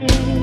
Mm-hmm.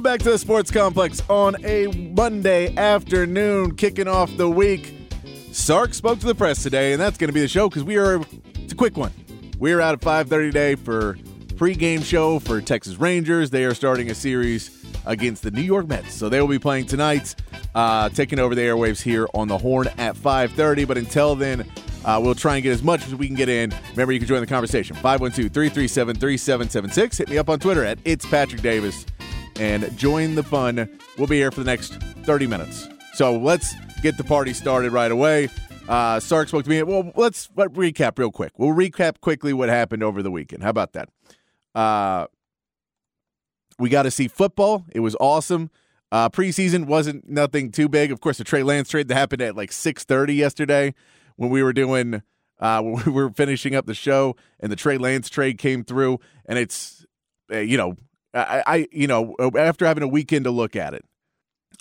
Welcome back to the Sports Complex on a Monday afternoon, kicking off the week. Sark spoke to the press today, and that's going to be the show because we are it's a quick one. We are out at 5:30 today for pregame show for Texas Rangers. They are starting a series against the New York Mets, so they will be playing tonight, uh, taking over the airwaves here on the Horn at 5:30. But until then. Uh, we'll try and get as much as we can get in. Remember, you can join the conversation. 512 337 3776. Hit me up on Twitter at It's Patrick Davis and join the fun. We'll be here for the next 30 minutes. So let's get the party started right away. Uh, Sark spoke to me. Well, let's let recap real quick. We'll recap quickly what happened over the weekend. How about that? Uh, we got to see football. It was awesome. Uh, preseason wasn't nothing too big. Of course, the Trey Lance trade that happened at like 6:30 yesterday when we were doing uh, when we were finishing up the show, and the Trey Lance trade came through, and it's uh, you know I, I, you know, after having a weekend to look at it,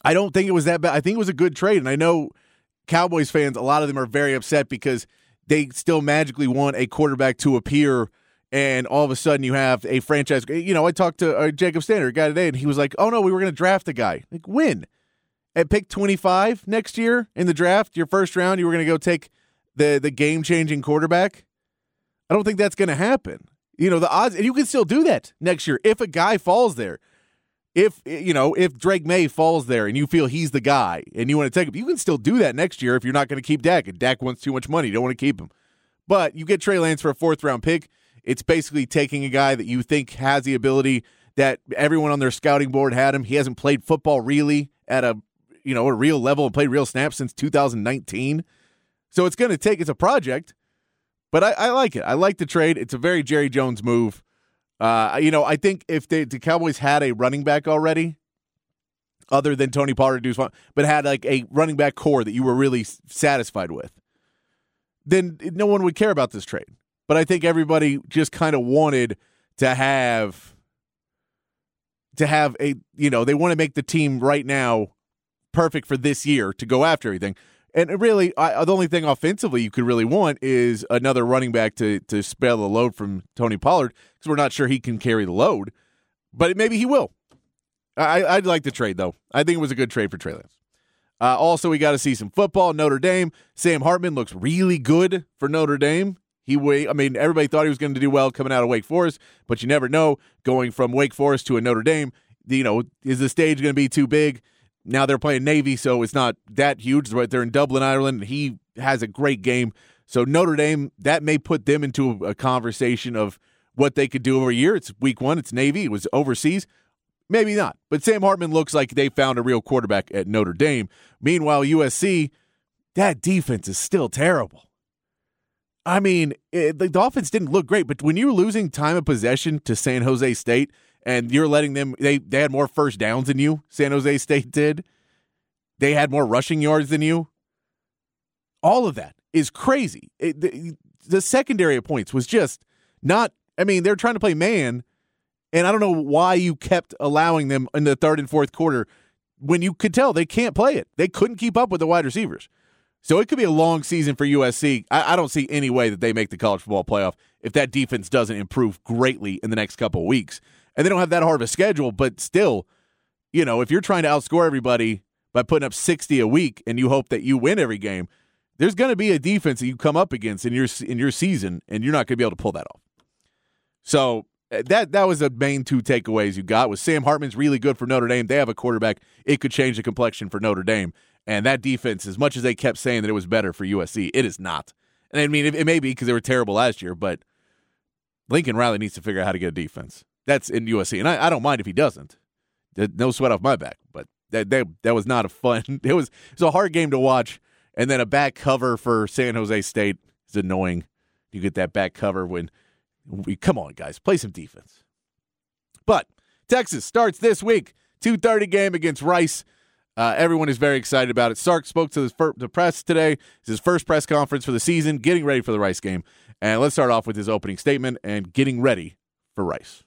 I don't think it was that bad. I think it was a good trade, and I know Cowboys fans, a lot of them are very upset because they still magically want a quarterback to appear, and all of a sudden you have a franchise. You know, I talked to uh, Jacob Standard guy today, and he was like, "Oh no, we were going to draft a guy. Like when at pick twenty five next year in the draft, your first round, you were going to go take the the game changing quarterback. I don't think that's going to happen. You know, the odds, and you can still do that next year if a guy falls there. If, you know, if Drake Maye falls there and you feel he's the guy and you want to take him, you can still do that next year if you're not going to keep Dak. And Dak wants too much money. You don't want to keep him. But you get Trey Lance for a fourth round pick. It's basically taking a guy that you think has the ability that everyone on their scouting board had him. He hasn't played football really at a, you know, a real level and played real snaps since 2019. So it's going to take, it's a project but I, I, like it. I like the trade. It's a very Jerry Jones move. Uh, you know, I think if they, the Cowboys had a running back already, other than Tony Pollard, but had like a running back corps that you were really satisfied with, then no one would care about this trade. But I think everybody just kind of wanted to have to have a you know they want to make the team right now perfect for this year to go after everything. And really, I, the only thing offensively you could really want is another running back to to spare the load from Tony Pollard because we're not sure he can carry the load, but maybe he will. I, would like the trade though. I think it was a good trade for Trey Lance. Uh, also, we got to see some football. Notre Dame. Sam Hartman looks really good for Notre Dame. He, I mean, everybody thought he was going to do well coming out of Wake Forest, but you never know going from Wake Forest to a Notre Dame. You know, is the stage going to be too big? Now they're playing Navy, so it's not that huge. Right, they're in Dublin, Ireland. he has a great game. So Notre Dame, that may put them into a conversation of what they could do over a year. It's week one. It's Navy. It was overseas. Maybe not. But Sam Hartman looks like they found a real quarterback at Notre Dame. Meanwhile, USC, that defense is still terrible. I mean, it, the, offense didn't look great, but when you're losing time of possession to San Jose State – and you're letting them they they had more first downs than you san jose state did. They had more rushing yards than you. All of that is crazy. It, the, the, secondary of points was just not i mean they're trying to play man and i don't know why you kept allowing them in the third and fourth quarter when you could tell they can't play it. They couldn't keep up with the wide receivers. So it could be a long season for usc i, I don't see any way that they make the college football playoff if that defense doesn't improve greatly in the next couple of weeks and they don't have that hard of a schedule, but still, you know, if you're trying to outscore everybody by putting up 60 a week and you hope that you win every game, there's going to be a defense that you come up against in your in your season and you're not going to be able to pull that off. So, eh, that that was the main two takeaways you got was Sam Hartman's really good for Notre Dame. They have a quarterback. It could change the complexion for Notre Dame. And that defense, as much as they kept saying that it was better for USC, it is not. And I mean, it, it may be because they were terrible last year, but Lincoln Riley needs to figure out how to get a defense. That's in USC, and I, I don't mind if he doesn't. No sweat off my back, but that that, that was not a fun. It was it was a hard game to watch, and then a back cover for San Jose State is annoying. You get that back cover when we come on, guys, play some defense. But Texas starts this week, 2:30 game against Rice. Uh, everyone is very excited about it. Sark spoke to the, fir- the press today. It's his first press conference for the season, getting ready for the Rice game. And let's start off with his opening statement and getting ready for Rice.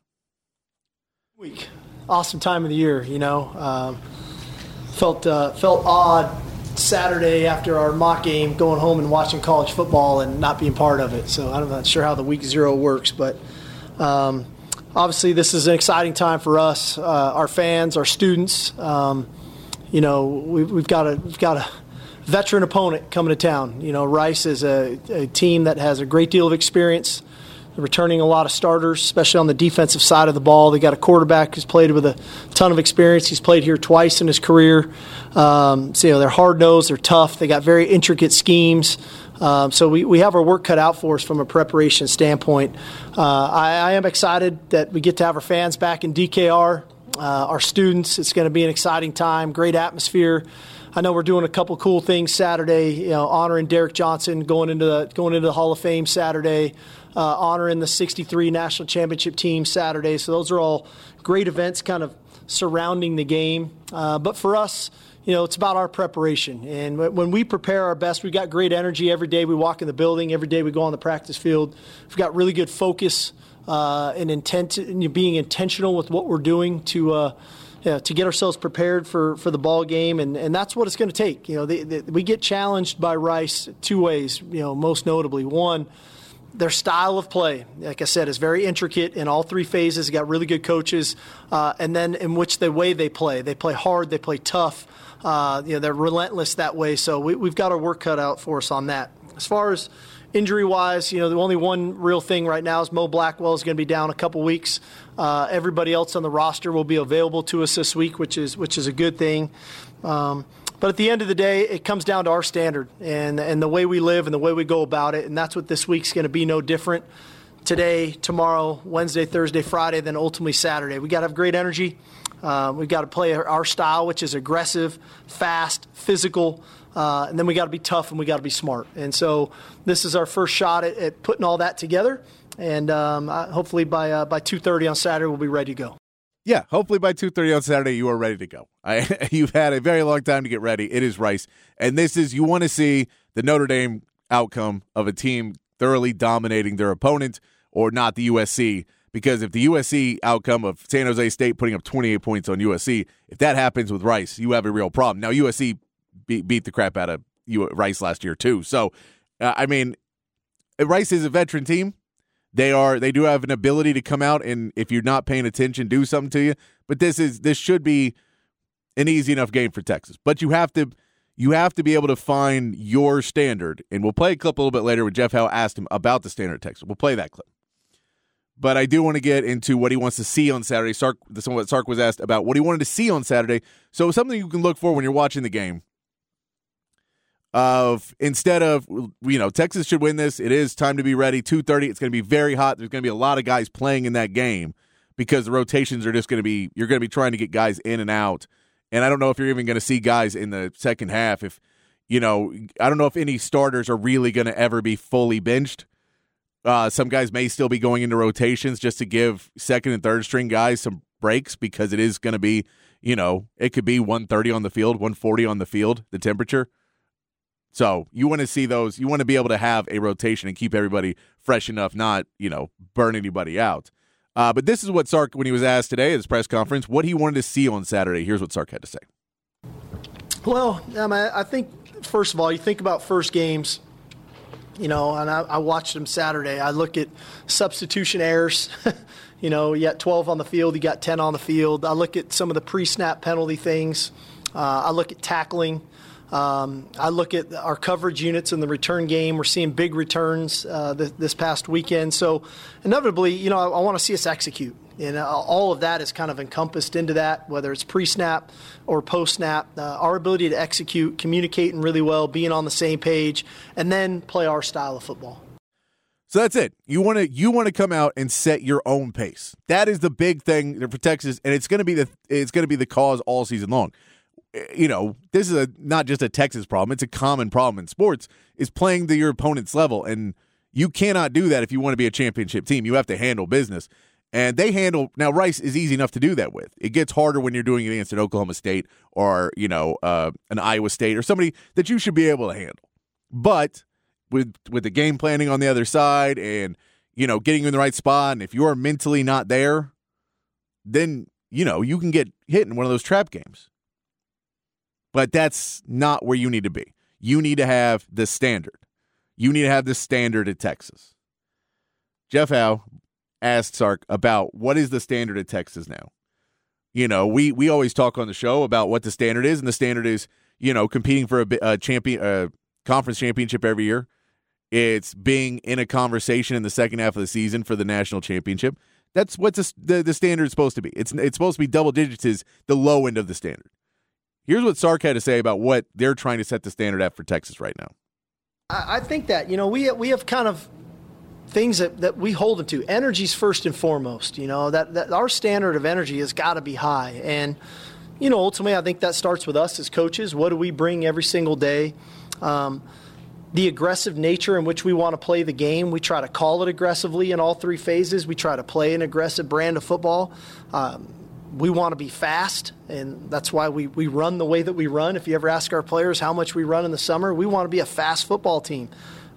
Week, awesome time of the year. You know, um, felt uh, felt odd Saturday after our mock game, going home and watching college football and not being part of it. So I'm not sure how the week zero works, but um, obviously this is an exciting time for us, uh, our fans, our students. Um, you know, we've, we've got a we've got a veteran opponent coming to town. You know, Rice is a, a team that has a great deal of experience. They're returning a lot of starters, especially on the defensive side of the ball. They got a quarterback who's played with a ton of experience. He's played here twice in his career. Um, so you know, they're hard nosed, they're tough, they got very intricate schemes. Um, so we, we have our work cut out for us from a preparation standpoint. Uh, I, I, am excited that we get to have our fans back in DKR, uh, our students. It's going to be an exciting time, great atmosphere. I know we're doing a couple cool things Saturday. You know, honoring Derrick Johnson going into the going into the Hall of Fame Saturday, uh, honoring the '63 national championship team Saturday. So those are all great events, kind of surrounding the game. Uh, but for us, you know, it's about our preparation. And when we prepare our best, we've got great energy every day we walk in the building, every day we go on the practice field. We've got really good focus uh, and intent, and being intentional with what we're doing to. Uh, to get ourselves prepared for, for the ball game, and, and that's what it's going to take. You know, we get challenged by Rice two ways. You know, most notably, one, their style of play, like I said, is very intricate in all three phases. Got really good coaches, uh, and then in which the way they play, they play hard, they play tough. Uh, you know, they're relentless that way. So we, we've got our work cut out for us on that. As far as injury wise, you know, the only one real thing right now is Mo Blackwell is going to be down a couple weeks. Uh, everybody else on the roster will be available to us this week, which is which is a good thing. Um, but at the end of the day, it comes down to our standard and and the way we live and the way we go about it, and that's what this week's going to be no different. Today, tomorrow, Wednesday, Thursday, Friday, then ultimately Saturday. We got to have great energy. Uh, we've got to play our style, which is aggressive, fast, physical, uh, and then we got to be tough and we got to be smart. And so this is our first shot at, at putting all that together. And um, hopefully by uh, by two thirty on Saturday we'll be ready to go. Yeah, hopefully by two thirty on Saturday you are ready to go. I, you've had a very long time to get ready. It is Rice, and this is you want to see the Notre Dame outcome of a team thoroughly dominating their opponent, or not the USC because if the USC outcome of San Jose State putting up 28 points on USC, if that happens with Rice, you have a real problem. Now USC beat, beat the crap out of Rice last year too. So, uh, I mean, Rice is a veteran team. They are they do have an ability to come out and if you're not paying attention, do something to you. But this is this should be an easy enough game for Texas. But you have to you have to be able to find your standard. And we'll play a clip a little bit later when Jeff Howe asked him about the standard Texas. We'll play that clip. But I do want to get into what he wants to see on Saturday. Sark, what Sark was asked about what he wanted to see on Saturday. So something you can look for when you're watching the game. Of instead of you know Texas should win this. It is time to be ready. Two thirty. It's going to be very hot. There's going to be a lot of guys playing in that game because the rotations are just going to be. You're going to be trying to get guys in and out. And I don't know if you're even going to see guys in the second half. If you know, I don't know if any starters are really going to ever be fully benched uh, some guys may still be going into rotations just to give second and third string guys some breaks because it is going to be, you know, it could be 130 on the field, 140 on the field, the temperature. So you want to see those, you want to be able to have a rotation and keep everybody fresh enough, not, you know, burn anybody out. Uh, but this is what Sark, when he was asked today at his press conference, what he wanted to see on Saturday. Here's what Sark had to say. Well, um, I think, first of all, you think about first games – you know, and I, I watched them Saturday. I look at substitution errors. you know, you got 12 on the field, you got 10 on the field. I look at some of the pre-snap penalty things. Uh, I look at tackling. Um, I look at our coverage units in the return game. We're seeing big returns uh, this, this, past weekend. So, inevitably, you know, I, I want to see us execute. And uh, all of that is kind of encompassed into that, whether it's pre snap or post snap. Uh, our ability to execute, communicating really well, being on the same page, and then play our style of football. So that's it. You want to you want to come out and set your own pace. That is the big thing for Texas, and it's going to be the it's going to be the cause all season long you know, this is a not just a Texas problem; it's a common problem in sports. Is playing to your opponent's level, and you cannot do that if you want to be a championship team. You have to handle business, And they handle now Rice is easy enough to do that with. It gets harder when you're doing it against an Oklahoma State or you know uh, an Iowa State or somebody that you should be able to handle. But with with the game planning on the other side and you know getting you in the right spot, and if you're mentally not there, then you know you can get hit in one of those trap games. But that's not where you need to be. You need to have the standard. You need to have the standard at Texas. Jeff Howe asked Sark about what is the standard at Texas now. You know, we we always talk on the show about what the standard is, and the standard is you know competing for a, a champion, a conference championship every year. It's being in a conversation in the second half of the season for the national championship. That's what the, the, standard is supposed to be. It's it's supposed to be double digits is the low end of the standard. Here's what Sark had to say about what they're trying to set the standard at for Texas right now. I, I think that you know we we have kind of things that, that we hold them to. Energy's first and foremost. You know that, that our standard of energy has got to be high, and you know ultimately I think that starts with us as coaches. What do we bring every single day? Um, the aggressive nature in which we want to play the game. We try to call it aggressively in all three phases. We try to play an aggressive brand of football. Um, we want to be fast, and that's why we, we run the way that we run. If you ever ask our players how much we run in the summer, we want to be a fast football team.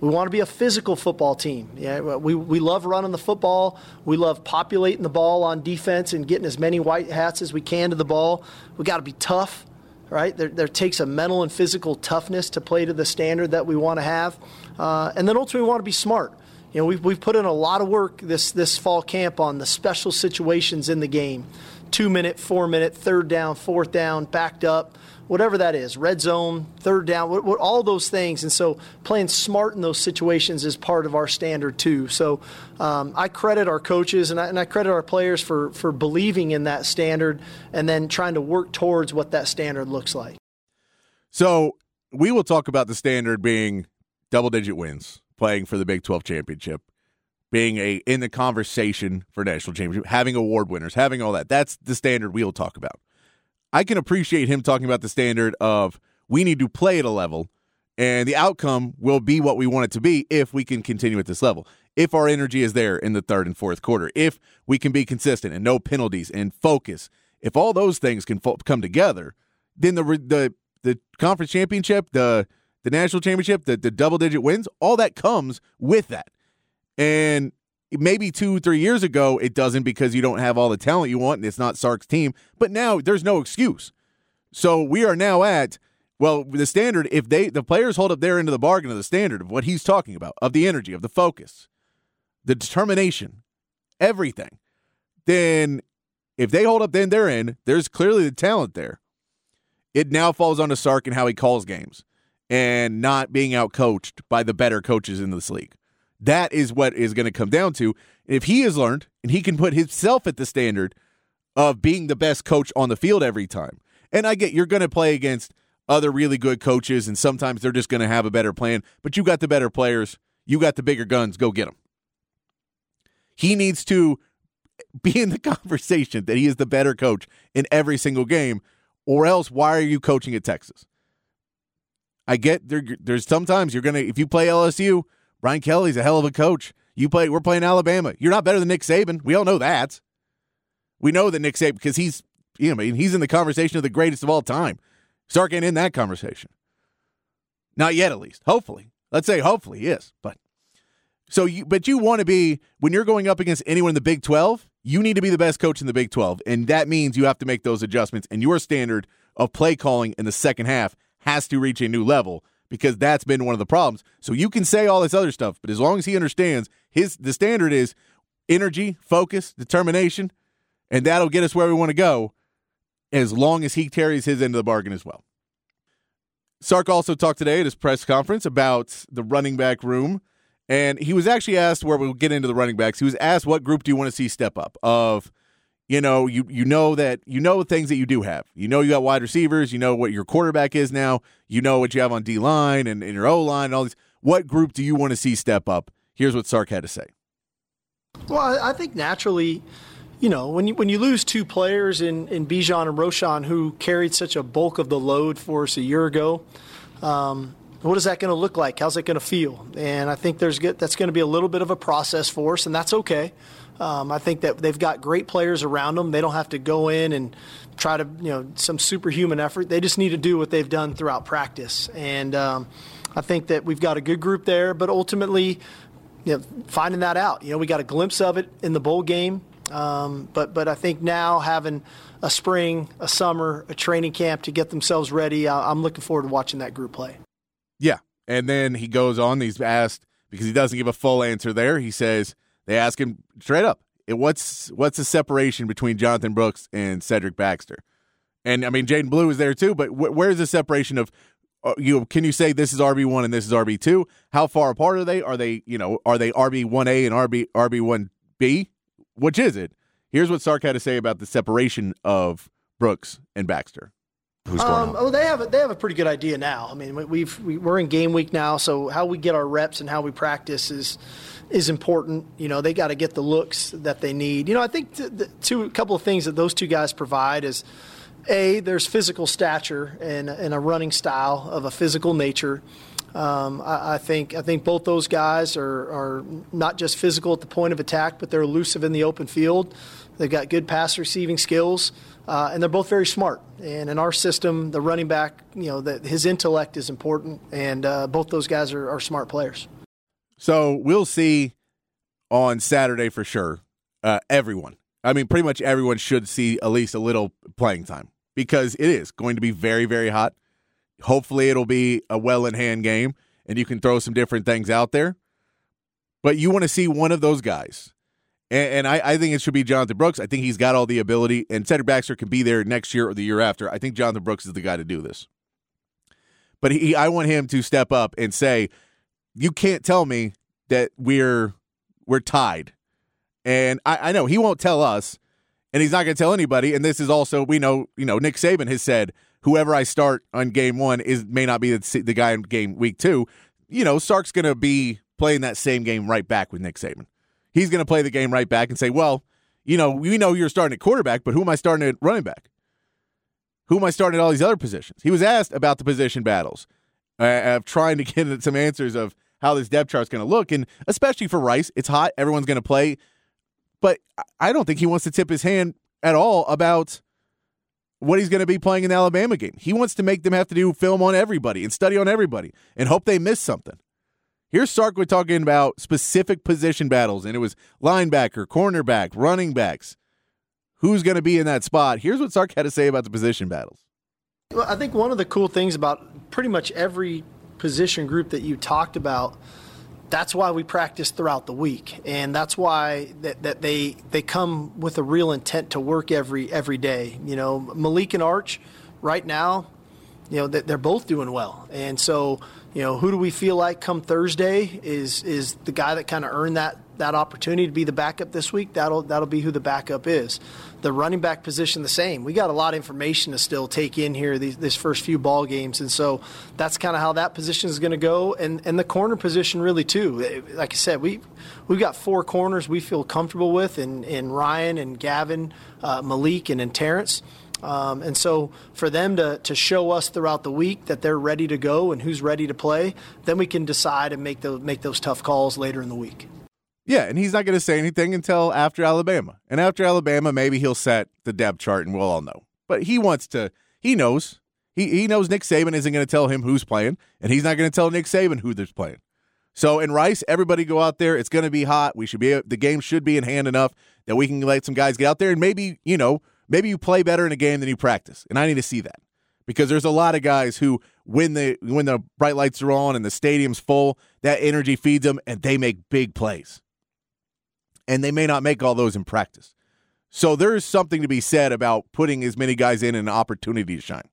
We want to be a physical football team. Yeah, we, we love running the football. We love populating the ball on defense and getting as many white hats as we can to the ball. We got to be tough, right? There, there takes a mental and physical toughness to play to the standard that we want to have. Uh, and then ultimately, we want to be smart. You know, we've, we've put in a lot of work this, this fall camp on the special situations in the game two minute, four minute, third down, fourth down, backed up whatever that is, red zone, third down, what, what, all those things. And so playing smart in those situations is part of our standard too. So um, I credit our coaches and I, and I credit our players for, for believing in that standard and then trying to work towards what that standard looks like. So we will talk about the standard being double digit wins, playing for the Big 12 championship. Being a in the conversation for national championship, having award winners, having all that. That's the standard we'll talk about. I can appreciate him talking about the standard of we need to play at a level and the outcome will be what we want it to be if we can continue at this level. If our energy is there in the third and fourth quarter, if we can be consistent and no penalties and focus, if all those things can fo- come together, then the the the conference championship, the the national championship, the, the double digit wins, all that comes with that. And maybe two, three years ago, it doesn't because you don't have all the talent you want and it's not Sark's team. But now there's no excuse. So we are now at, well, the standard, if they, the players hold up their end of the bargain of the standard of what he's talking about, of the energy, of the focus, the determination, everything, then if they hold up then their end, there's clearly the talent there. It now falls on to Sark and how he calls games and not being outcoached by the better coaches in this league. That is what is going to come down to. If he has learned and he can put himself at the standard of being the best coach on the field every time, and I get you're going to play against other really good coaches, and sometimes they're just going to have a better plan, but you got the better players, you got the bigger guns, go get them. He needs to be in the conversation that he is the better coach in every single game, or else why are you coaching at Texas? I get there, there's sometimes you're going to, if you play LSU, Brian Kelly's a hell of a coach. You play, we're playing Alabama. You're not better than Nick Saban. We all know that. We know that Nick Saban because he's, you know, I mean, he's in the conversation of the greatest of all time. Sark ain't in that conversation. Not yet, at least. Hopefully, let's say hopefully he is. But so you, but you want to be when you're going up against anyone in the Big Twelve. You need to be the best coach in the Big Twelve, and that means you have to make those adjustments. And your standard of play calling in the second half has to reach a new level because that's been one of the problems. So you can say all this other stuff, but as long as he understands his the standard is energy, focus, determination, and that'll get us where we want to go as long as he carries his end of the bargain as well. Sark also talked today at his press conference about the running back room. And he was actually asked where we'll get into the running backs. He was asked what group do you want to see step up of you know, you you know that you know things that you do have. You know you got wide receivers. You know what your quarterback is now. You know what you have on D line and, and your O line and all these. What group do you want to see step up? Here's what Sark had to say. Well, I think naturally, you know, when you when you lose two players in in Bijan and Roschon who carried such a bulk of the load for us a year ago. Um, what is that going to look like? How's it going to feel? And I think there's that's going to be a little bit of a process for us, and that's okay. Um, I think that they've got great players around them. They don't have to go in and try to, you know, some superhuman effort. They just need to do what they've done throughout practice. And um, I think that we've got a good group there, but ultimately, you know, finding that out. You know, we got a glimpse of it in the bowl game, um, but but I think now having a spring, a summer, a training camp to get themselves ready, I'm looking forward to watching that group play. Yeah, and then he goes on. He's asked because he doesn't give a full answer there. He says they ask him straight up, "What's what's the separation between Jonathan Brooks and Cedric Baxter?" And I mean, Jaydon Blue is there too, but wh- where's the separation of uh, you? Can you say this is RB one and this is RB two? How far apart are they? Are they you know are they RB one A and RB RB one B? Which is it? Here's what Sark had to say about the separation of Brooks and Baxter. Who's going um? Oh, they have a, they have a pretty good idea now. I mean, we've we, we're in game week now, so how we get our reps and how we practice is is important. You know, they got to get the looks that they need. You know, I think the, the two a couple of things that those two guys provide is a there's physical stature and and a running style of a physical nature. Um, I, I, think I think both those guys are, are not just physical at the point of attack, but they're elusive in the open field. They've got good pass receiving skills, uh, and they're both very smart. And in our system, the running back, you know, the, his intellect is important, and uh, both those guys are, are, smart players. So we'll see on Saturday for sure. Uh, everyone, I mean, pretty much everyone should see at least a little playing time because it is going to be very, very hot. Hopefully, it'll be a well in hand game, and you can throw some different things out there. But you want to see one of those guys and, and I, I, think it should be Jonathan Brooks. I think he's got all the ability, and Cedric Baxter can be there next year or the year after. I think Jonathan Brooks is the guy to do this. But he, I want him to step up and say, "You can't tell me that we're we're tied." And I, I know he won't tell us, and he's not going to tell anybody. And this is also we know, you know, Nick Saban has said whoever I start on game one is may not be the, the guy in game week two. You know, Sark's going to be playing that same game right back with Nick Saban he's going to play the game right back and say, well, you know, we know you're starting at quarterback, but who am I starting at running back? Who am I starting at all these other positions? He was asked about the position battles uh, of trying to get some answers of how this depth chart is going to look. And especially for Rice, it's hot. Everyone's going to play. But I don't think he wants to tip his hand at all about what he's going to be playing in the Alabama game. He wants to make them have to do film on everybody and study on everybody and hope they miss something. Here's Sarkwood talking about specific position battles, and it was linebacker, cornerback, running backs. Who's going to be in that spot? Here's what Sark had to say about the position battles. Well, I think one of the cool things about pretty much every position group that you talked about, that's why we practice throughout the week, and that's why that, that they they come with a real intent to work every every day. You know, Malik and Arch, right now, you know, they're both doing well, and so you know, who do we feel like come Thursday is is the guy that kind of earned that that opportunity to be the backup this week? That'll that'll be who the backup is. The running back position the same. We got a lot of information to still take in here these this first few ball games, and so that's kind of how that position is going to go, and and the corner position really too. Like I said, we we've got four corners we feel comfortable with, in in Ryan and Gavin, uh, Malik, and in Terrance. Um, and so for them to, to show us throughout the week that they're ready to go and who's ready to play, then we can decide and make, the, make those tough calls later in the week. Yeah, and he's not going to say anything until after Alabama. And after Alabama, maybe he'll set the depth chart and we'll all know. But he wants to, he knows. He, he knows Nick Saban isn't going to tell him who's playing, and he's not going to tell Nick Saban who they're playing. So in Rice, everybody go out there. It's going to be hot. We should be the game should be in hand enough that we can let some guys get out there and maybe you know maybe you play better in a game than you practice. And I need to see that because there's a lot of guys who when the when the bright lights are on and the stadium's full, that energy feeds them and they make big plays. And they may not make all those in practice. So there's something to be said about putting as many guys in an opportunity to shine.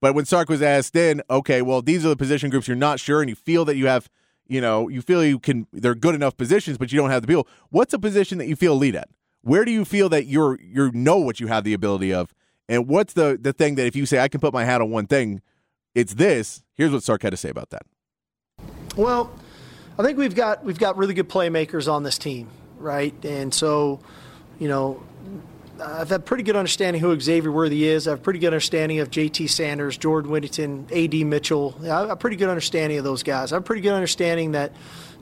But when Sark was asked then, okay, well, these are the position groups you're not sure and you feel that you have, you know, you feel you can they're good enough positions, but you don't have the people. What's a position that you feel lead at? Where do you feel that you're you know what you have the ability of, and what's the the thing that if you say I can put my hat on one thing, it's this. Here's what Sark had to say about that. Well, I think we've got we've got really good playmakers on this team, right? And so, you know, I've had pretty good understanding who Xavier Worthy is. I have a pretty good understanding of J.T. Sanders, Jordan Whittington, A.D. Mitchell. I have a pretty good understanding of those guys. I have a pretty good understanding that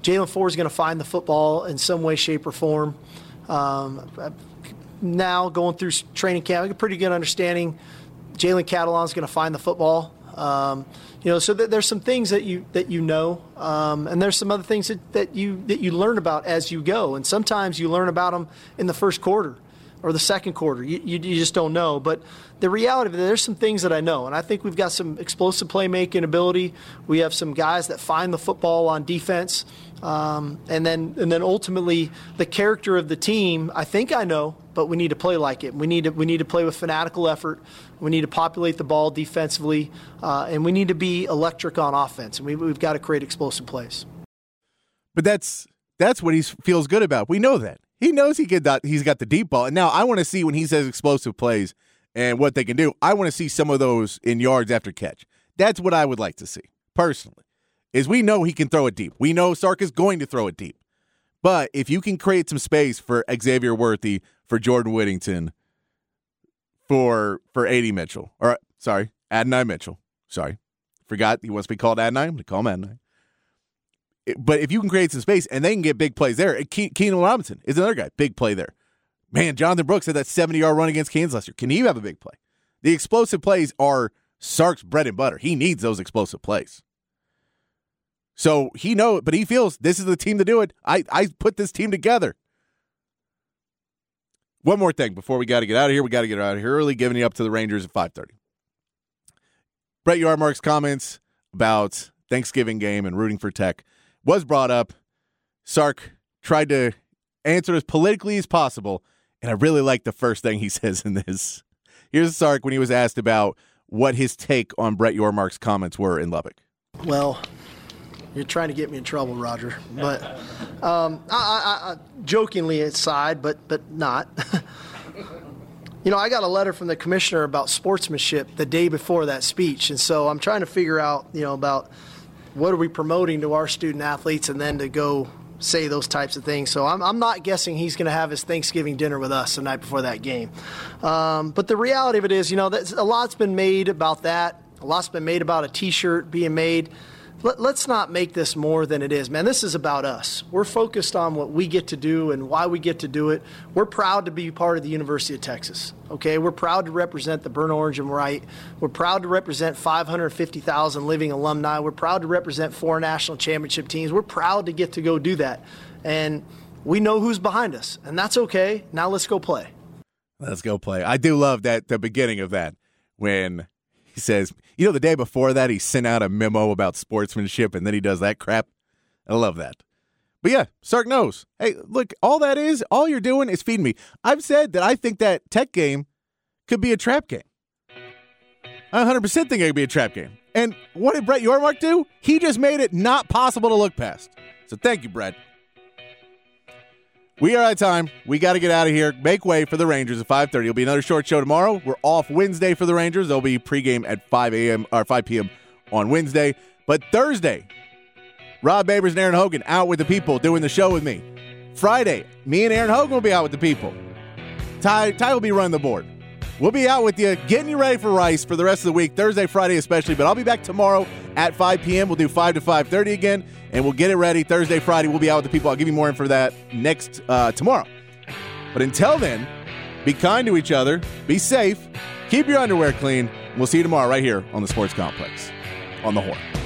Jaylan Ford is going to find the football in some way, shape, or form. Um, now going through training camp, I have a pretty good understanding. Jalen Catalon is going to find the football. Um, you know, so th- there's some things that you that you know, um, and there's some other things that, that you that you learn about as you go. And sometimes you learn about them in the first quarter or the second quarter. You, you, you, just don't know. But the reality of it, there's some things that I know. And I think we've got some explosive playmaking ability. We have some guys that find the football on defense. Um, and then and then ultimately the character of the team, I think I know, but we need to play like it. We need to we need to play with fanatical effort. We need to populate the ball defensively, uh, and we need to be electric on offense. And we, we've got to create explosive plays. But that's that's what he feels good about. We know that. He knows he get that he's got the deep ball. And now I want to see when he says explosive plays and what they can do. I want to see some of those in yards after catch. That's what I would like to see personally. Is we know he can throw it deep. We know Sark is going to throw it deep. But if you can create some space for Xavier Worthy, for Jordan Whittington, for for AD Mitchell, or sorry, Adonai Mitchell. Sorry, forgot he wants to be called Adonai. I'm to call him Adonai but if you can create some space and they can get big plays there, Ke- Keilan Robinson is another guy, big play there. Man, Jonathan Brooks had that 70 yard run against Kansas last year. Can he have a big play? The explosive plays are Sark's bread and butter. He needs those explosive plays. So he knows, but he feels this is the team to do it. I, I put this team together. One more thing before we got to get out of here. We got to get out of here early, giving you up to the Rangers at 5:30. Brett Yormark's comments about Thanksgiving game and rooting for Tech was brought up. Sark tried to answer as politically as possible, and I really like the first thing he says in this. Here's Sark when he was asked about what his take on Brett Yormark's comments were in Lubbock. Well, you're trying to get me in trouble, Roger. But um, I, I, I, jokingly aside, but but not. you know, I got a letter from the commissioner about sportsmanship the day before that speech, and so I'm trying to figure out, you know, about what are we promoting to our student athletes and then to go say those types of things. So I'm, I'm not guessing he's going to have his Thanksgiving dinner with us the night before that game. Um, but the reality of it is, you know, a lot's been made about that. A lot's been made about a T-shirt being made let, us not make this more than it is, man. This is about us. We're focused on what we get to do and why we get to do it. We're proud to be part of the University of Texas. Okay, we're proud to represent the burnt orange and white. We're proud to represent 550,000 living alumni. We're proud to represent four national championship teams. We're proud to get to go do that, and we know who's behind us, and that's okay. Now let's go play. Let's go play. I do love that the beginning of that when he says, you know, the day before that, he sent out a memo about sportsmanship and then he does that crap. I love that. But yeah, Sark knows. Hey, look, all that is, all you're doing is feeding me. I've said that I think that tech game could be a trap game. I 100% think it could be a trap game. And what did Brett Yormark do? He just made it not possible to look past. So thank you, Brett. We are out of time. We got to get out of here. Make way for the Rangers at 5:30. It'll be another short show tomorrow. We're off Wednesday for the Rangers. There'll be pregame at 5 a.m. or 5 p.m. on Wednesday. But Thursday, Rob Babers and Aaron Hogan out with the people doing the show with me. Friday, me and Aaron Hogan will be out with the people. Ty, Ty will be running the board. We'll be out with you, getting you ready for Rice for the rest of the week, Thursday, Friday especially. But I'll be back tomorrow at 5 p.m. We'll do 5 to 5:30 again, and we'll get it ready Thursday, Friday. We'll be out with the people. I'll give you more info for that next uh, tomorrow. But until then, be kind to each other, be safe, keep your underwear clean. We'll see you tomorrow right here on the Sports Complex on the Horn.